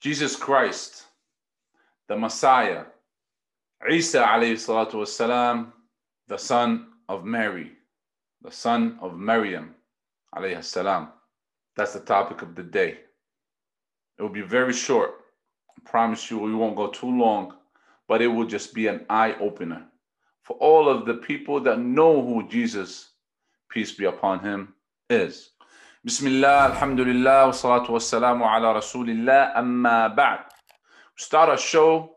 Jesus Christ, the Messiah, Isa alayhi salatu wasalam, the son of Mary, the son of Maryam alayhi salam. That's the topic of the day. It will be very short. I promise you we won't go too long, but it will just be an eye opener for all of the people that know who Jesus, peace be upon him, is. Bismillah, alhamdulillah, wa salatu wa salamu ala rasulillah, amma ba'd. Start a show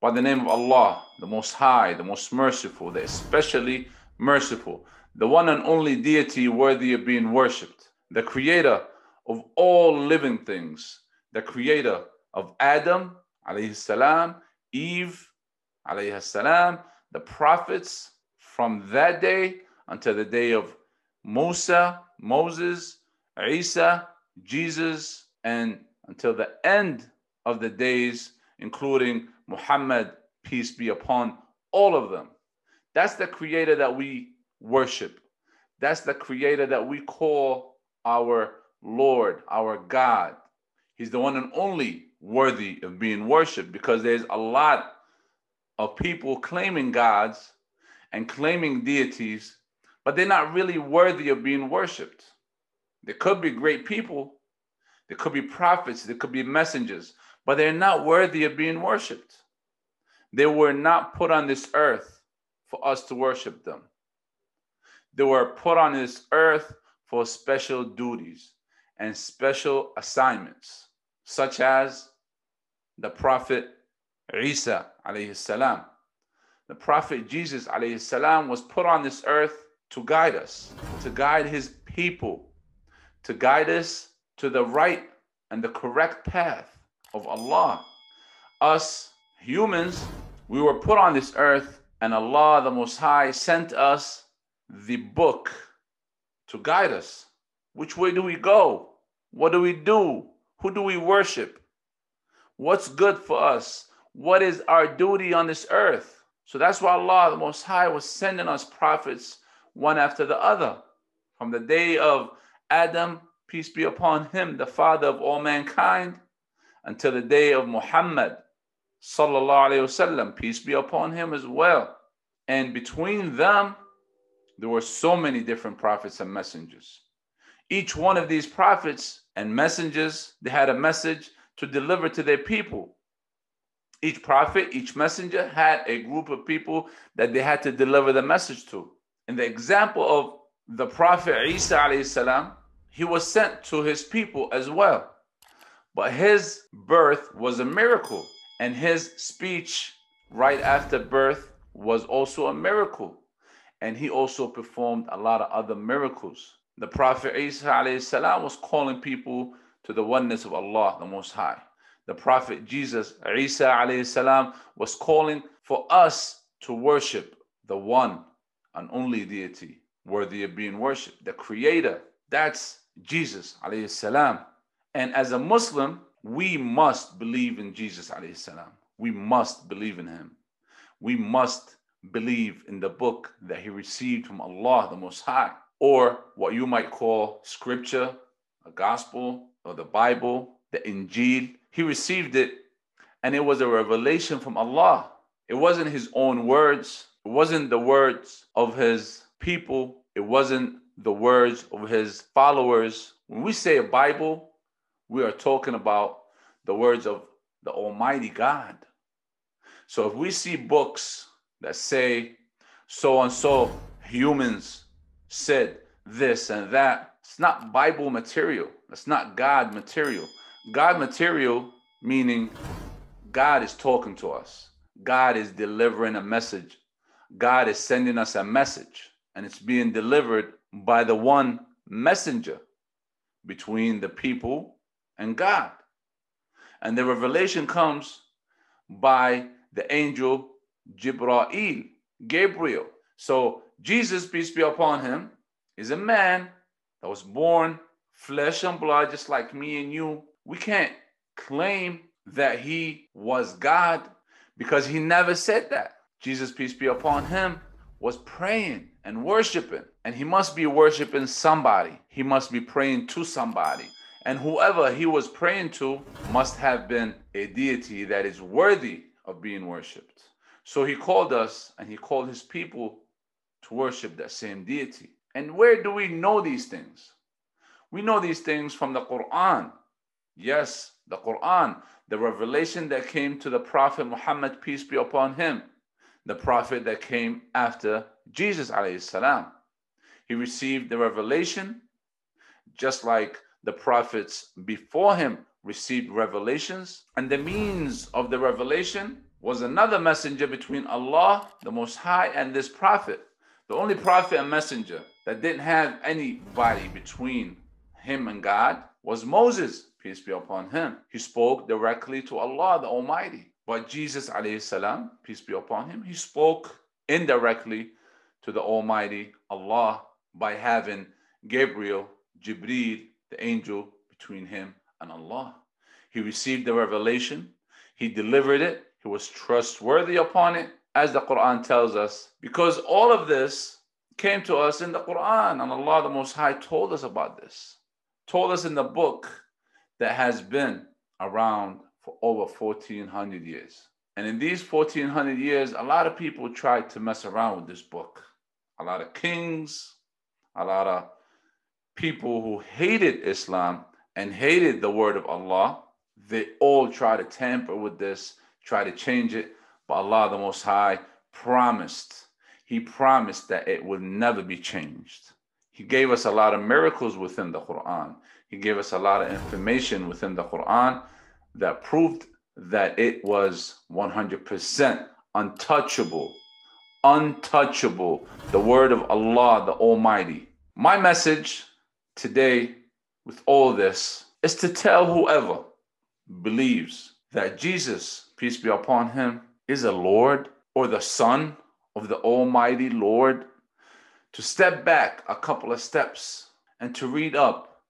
by the name of Allah, the Most High, the Most Merciful, the especially merciful, the one and only deity worthy of being worshipped, the creator of all living things, the creator of Adam, alayhi salam, Eve, alayhi salam, the prophets from that day until the day of Musa, Moses, Isa, Jesus, and until the end of the days, including Muhammad, peace be upon all of them. That's the creator that we worship. That's the creator that we call our Lord, our God. He's the one and only worthy of being worshiped because there's a lot of people claiming gods and claiming deities, but they're not really worthy of being worshiped. There could be great people, there could be prophets, there could be messengers, but they're not worthy of being worshiped. They were not put on this earth for us to worship them. They were put on this earth for special duties and special assignments, such as the prophet Isa alayhi salam. The prophet Jesus alayhi salam was put on this earth to guide us, to guide his people, to guide us to the right and the correct path of Allah. Us humans, we were put on this earth, and Allah the Most High sent us the book to guide us. Which way do we go? What do we do? Who do we worship? What's good for us? What is our duty on this earth? So that's why Allah the Most High was sending us prophets one after the other. From the day of Adam, peace be upon him, the father of all mankind, until the day of Muhammad, sallallahu alayhi wasallam, peace be upon him as well. And between them, there were so many different prophets and messengers. Each one of these prophets and messengers, they had a message to deliver to their people. Each prophet, each messenger had a group of people that they had to deliver the message to. In the example of the prophet Isa alayhi salam, he was sent to his people as well. But his birth was a miracle, and his speech right after birth was also a miracle. And he also performed a lot of other miracles. The Prophet Isa alayhi salam was calling people to the oneness of Allah, the Most High. The Prophet Jesus, Isa alayhi salam, was calling for us to worship the one and only deity worthy of being worshipped, the Creator. That's Jesus alayhi salam. And as a Muslim, we must believe in Jesus alayhi salam. We must believe in him. We must believe in the book that he received from Allah the Most High, or what you might call scripture, a gospel, or the Bible, the Injil. He received it and it was a revelation from Allah. It wasn't his own words, it wasn't the words of his people, it wasn't the words of his followers. When we say a Bible, we are talking about the words of the Almighty God. So if we see books that say so and so humans said this and that, it's not Bible material. It's not God material. God material meaning God is talking to us. God is delivering a message. God is sending us a message, and it's being delivered by the one messenger between the people and God. And the revelation comes by the angel Jibrail, Gabriel. So Jesus, peace be upon him, is a man that was born flesh and blood, just like me and you. We can't claim that he was God because he never said that. Jesus, peace be upon him, was praying and worshiping. And he must be worshiping somebody. He must be praying to somebody. And whoever he was praying to must have been a deity that is worthy of being worshipped. So he called us and he called his people to worship that same deity. And where do we know these things? We know these things from the Quran. Yes, the Quran, the revelation that came to the Prophet Muhammad, peace be upon him, the Prophet that came after Jesus. Alayhi. He received the revelation just like the prophets before him received revelations. And the means of the revelation was another messenger between Allah, the Most High, and this prophet. The only prophet and messenger that didn't have anybody between him and God was Moses, peace be upon him. He spoke directly to Allah, the Almighty. But Jesus, alayhi salam, peace be upon him, he spoke indirectly to the Almighty Allah by having Gabriel, Jibreel, the angel between him and Allah. He received the revelation, he delivered it, he was trustworthy upon it, as the Quran tells us, because all of this came to us in the Quran, and Allah the Most High told us about this, told us in the book that has been around for over 1400 years. And in these 1400 years, a lot of people tried to mess around with this book. A lot of kings, a lot of people who hated Islam and hated the word of Allah, they all try to tamper with this, try to change it. But Allah the Most High promised, He promised that it would never be changed. He gave us a lot of miracles within the Quran. He gave us a lot of information within the Quran that proved that it was 100% untouchable, untouchable, the word of Allah the Almighty. My message today with all this is to tell whoever believes that Jesus, peace be upon him, is a Lord or the Son of the Almighty Lord, to step back a couple of steps and to read up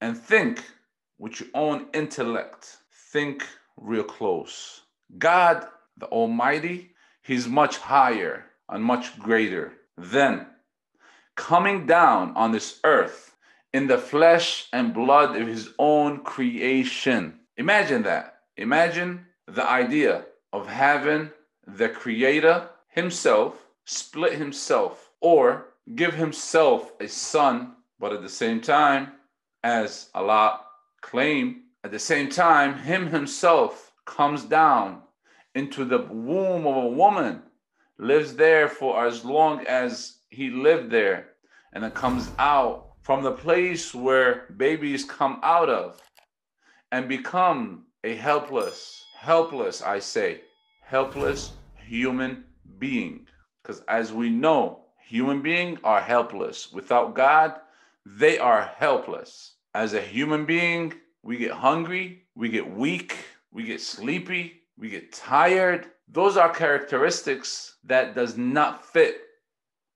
and think with your own intellect. Think real close. God, the Almighty, He's much higher and much greater than coming down on this earth in the flesh and blood of his own creation. Imagine that. Imagine the idea of having the creator himself split himself or give himself a son, but at the same time, as Allah claim, at the same time, him himself comes down into the womb of a woman, lives there for as long as he lived there, and then comes out from the place where babies come out of and become a helpless, helpless, I say, helpless human being. Because as we know, human beings are helpless. Without God, they are helpless. As a human being, we get hungry, we get weak, we get sleepy, we get tired. Those are characteristics that does not fit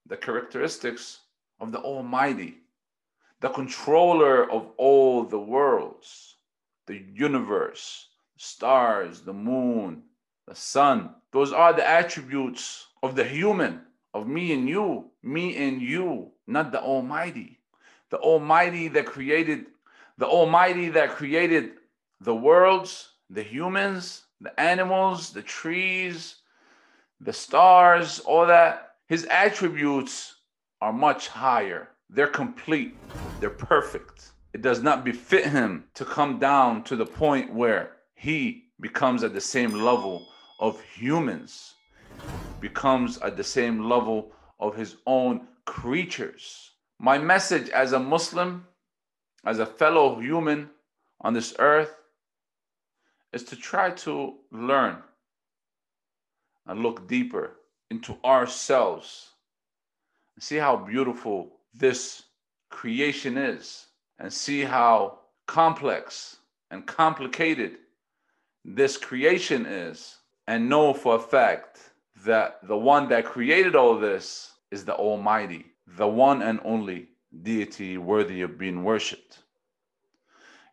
the characteristics of the Almighty the controller of all the worlds, the universe, stars, the moon, the sun. Those are the attributes of the human, of me and you, me and you, not the Almighty. The Almighty that created, the Almighty that created the worlds, the humans, the animals, the trees, the stars, all that. His attributes are much higher they're complete, they're perfect. It does not befit him to come down to the point where he becomes at the same level of humans, becomes at the same level of his own creatures. My message as a Muslim, as a fellow human on this earth, is to try to learn and look deeper into ourselves and see how beautiful this creation is and see how complex and complicated this creation is, and know for a fact that the one that created all this is the Almighty, the one and only deity worthy of being worshipped.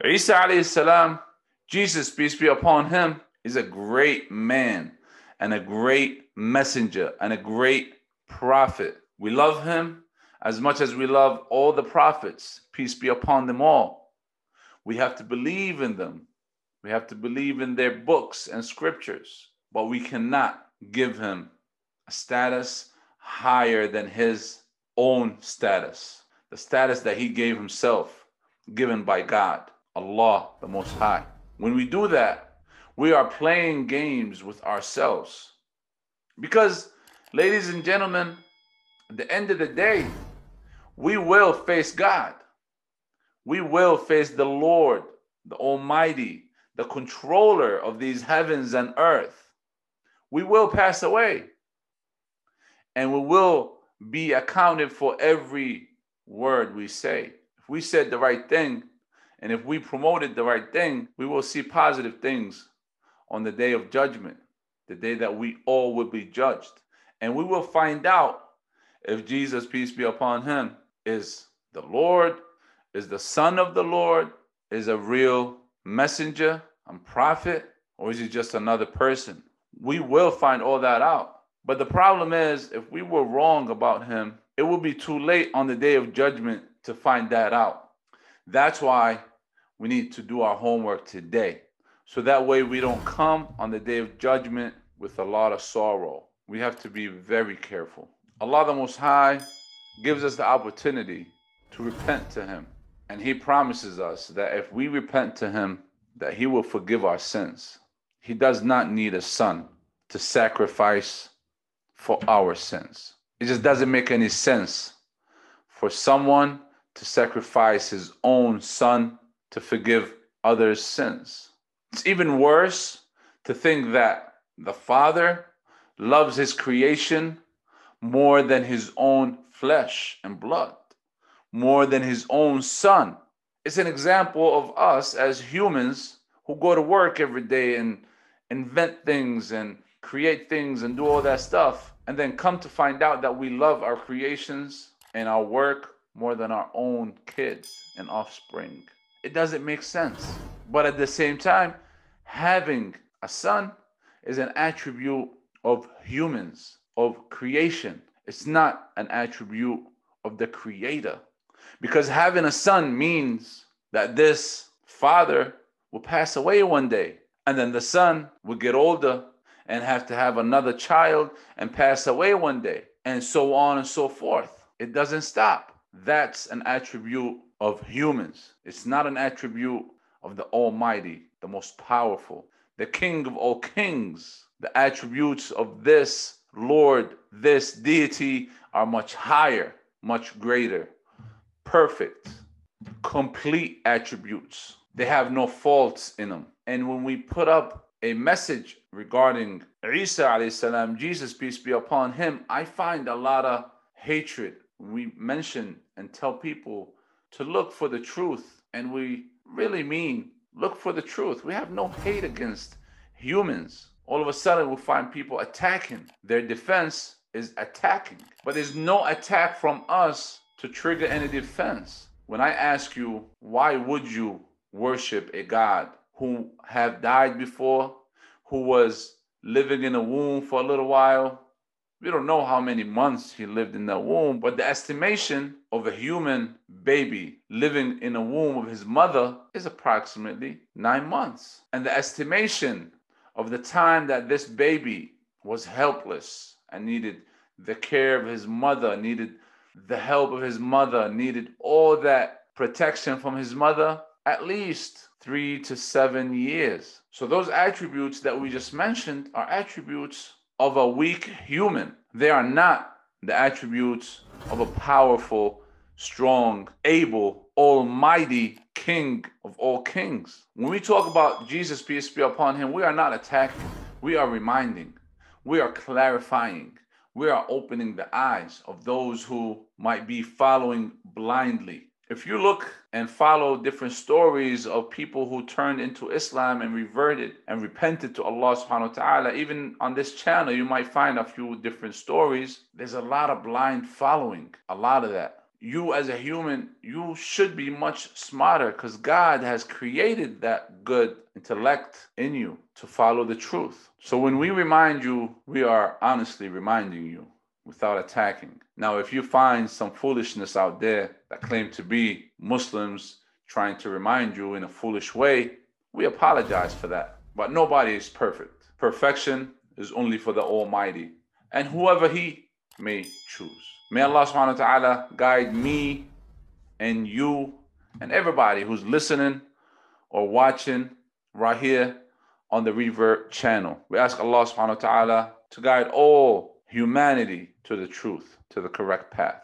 Isa alayhi salam, Jesus, peace be upon him, is a great man and a great messenger and a great prophet. We love him as much as we love all the prophets, peace be upon them all. We have to believe in them. We have to believe in their books and scriptures, but we cannot give him a status higher than his own status, the status that he gave himself, given by God, Allah the Most High. When we do that, we are playing games with ourselves. Because, ladies and gentlemen, at the end of the day, we will face God. We will face the Lord, the Almighty, the controller of these heavens and earth. We will pass away. And we will be accounted for every word we say. If we said the right thing, and if we promoted the right thing, we will see positive things on the day of judgment, the day that we all will be judged. And we will find out if Jesus, peace be upon him, is the Lord, is the Son of the Lord, is a real messenger, and prophet, or is he just another person? We will find all that out. But the problem is, if we were wrong about him, it will be too late on the day of judgment to find that out. That's why we need to do our homework today. So that way we don't come on the day of judgment with a lot of sorrow. We have to be very careful. Allah the Most High gives us the opportunity to repent to Him. And He promises us that if we repent to Him, that He will forgive our sins. He does not need a son to sacrifice for our sins. It just doesn't make any sense for someone to sacrifice his own son to forgive others' sins. It's even worse to think that the Father loves his creation more than his own flesh and blood, more than his own son. It's an example of us as humans who go to work every day and invent things and create things and do all that stuff, and then come to find out that we love our creations and our work more than our own kids and offspring. It doesn't make sense. But at the same time, having a son is an attribute of humans of creation. It's not an attribute of the creator. Because having a son means that this father will pass away one day. And then the son will get older and have to have another child and pass away one day. And so on and so forth. It doesn't stop. That's an attribute of humans. It's not an attribute of the Almighty, the most powerful, the King of all kings. The attributes of this Lord, this deity are much higher, much greater, perfect, complete attributes. They have no faults in them. And when we put up a message regarding Isa salam, Jesus, peace be upon him, I find a lot of hatred. We mention and tell people to look for the truth, and we really mean look for the truth. We have no hate against humans all of a sudden we'll find people attacking. Their defense is attacking. But there's no attack from us to trigger any defense. When I ask you, why would you worship a God who have died before, who was living in a womb for a little while? We don't know how many months he lived in that womb, but the estimation of a human baby living in a womb of his mother is approximately nine months. And the estimation of the time that this baby was helpless and needed the care of his mother, needed the help of his mother, needed all that protection from his mother, at least three to seven years. So, those attributes that we just mentioned are attributes of a weak human. They are not the attributes of a powerful, strong, able, almighty King of all kings. When we talk about Jesus, peace be upon him, we are not attacking, we are reminding, we are clarifying, we are opening the eyes of those who might be following blindly. If you look and follow different stories of people who turned into Islam and reverted and repented to Allah subhanahu wa ta'ala, even on this channel, you might find a few different stories. There's a lot of blind following, a lot of that you as a human, you should be much smarter because God has created that good intellect in you to follow the truth. So when we remind you, we are honestly reminding you without attacking. Now, if you find some foolishness out there that claim to be Muslims trying to remind you in a foolish way, we apologize for that. But nobody is perfect. Perfection is only for the Almighty and whoever He may choose. May Allah subhanahu wa ta'ala guide me and you and everybody who's listening or watching right here on the Revert channel. We ask Allah subhanahu wa ta'ala to guide all humanity to the truth, to the correct path.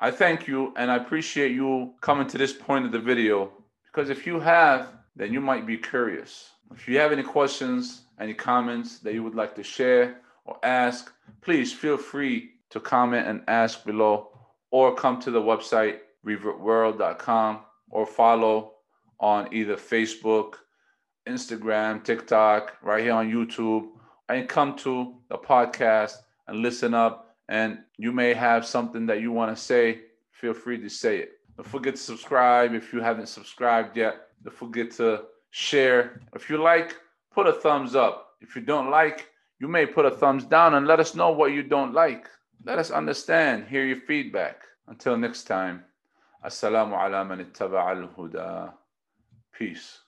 I thank you and I appreciate you coming to this point of the video because if you have, then you might be curious. If you have any questions, any comments that you would like to share or ask, please feel free to comment and ask below or come to the website revertworld.com or follow on either Facebook, Instagram, TikTok, right here on YouTube, and come to the podcast and listen up. And you may have something that you want to say. Feel free to say it. Don't forget to subscribe if you haven't subscribed yet. Don't forget to share. If you like, put a thumbs up. If you don't like, you may put a thumbs down and let us know what you don't like. Let us understand, hear your feedback. Until next time, Assalamu ala man al-huda. Peace.